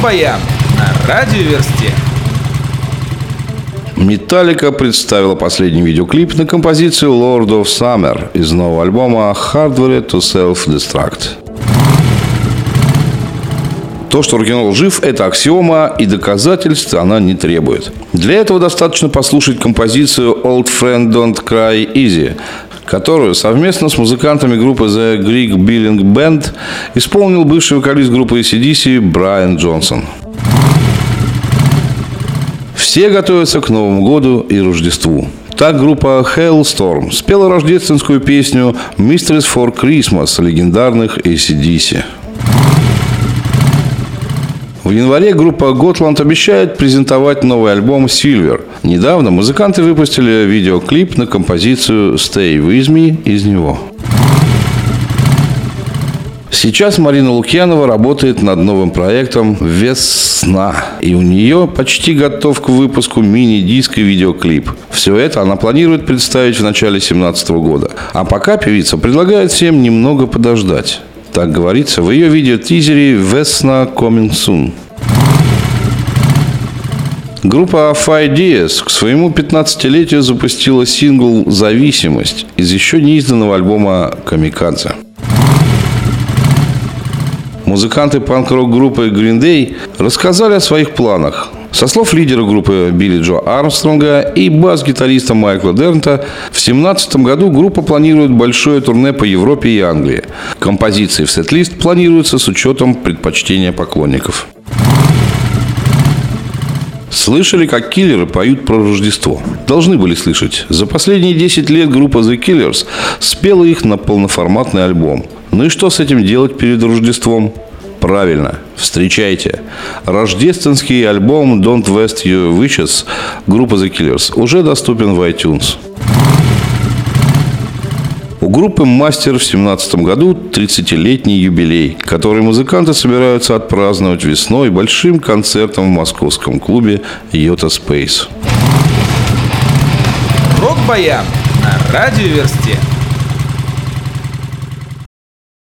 Рок-баян на радиоверсте. Металлика представила последний видеоклип на композицию Lord of Summer из нового альбома Hardware to Self-Destruct. То, что рок-н-ролл жив, это аксиома, и доказательств она не требует. Для этого достаточно послушать композицию Old Friend Don't Cry Easy, которую совместно с музыкантами группы The Greek Billing Band исполнил бывший вокалист группы ACDC Брайан Джонсон. Все готовятся к Новому году и Рождеству. Так группа Hailstorm спела рождественскую песню «Mistress for Christmas» легендарных ACDC. В январе группа Gotland обещает презентовать новый альбом Silver. Недавно музыканты выпустили видеоклип на композицию Stay With Me из него. Сейчас Марина Лукьянова работает над новым проектом «Весна». И у нее почти готов к выпуску мини-диск и видеоклип. Все это она планирует представить в начале 2017 года. А пока певица предлагает всем немного подождать. Так говорится в ее видеотизере «Весна Coming Soon». Группа Five Dias к своему 15-летию запустила сингл «Зависимость» из еще неизданного альбома «Камикадзе». Музыканты панк-рок группы Green Day рассказали о своих планах. Со слов лидера группы Билли Джо Армстронга и бас-гитариста Майкла Дернта, в 2017 году группа планирует большое турне по Европе и Англии. Композиции в сет-лист планируются с учетом предпочтения поклонников. Слышали, как киллеры поют про Рождество? Должны были слышать. За последние 10 лет группа The Killers спела их на полноформатный альбом. Ну и что с этим делать перед Рождеством? Правильно, встречайте. Рождественский альбом Don't West Your Wishes группы The Killers уже доступен в iTunes. У группы «Мастер» в 2017 году 30-летний юбилей, который музыканты собираются отпраздновать весной большим концертом в московском клубе «Йота Space. Рок-баян на радиоверсте.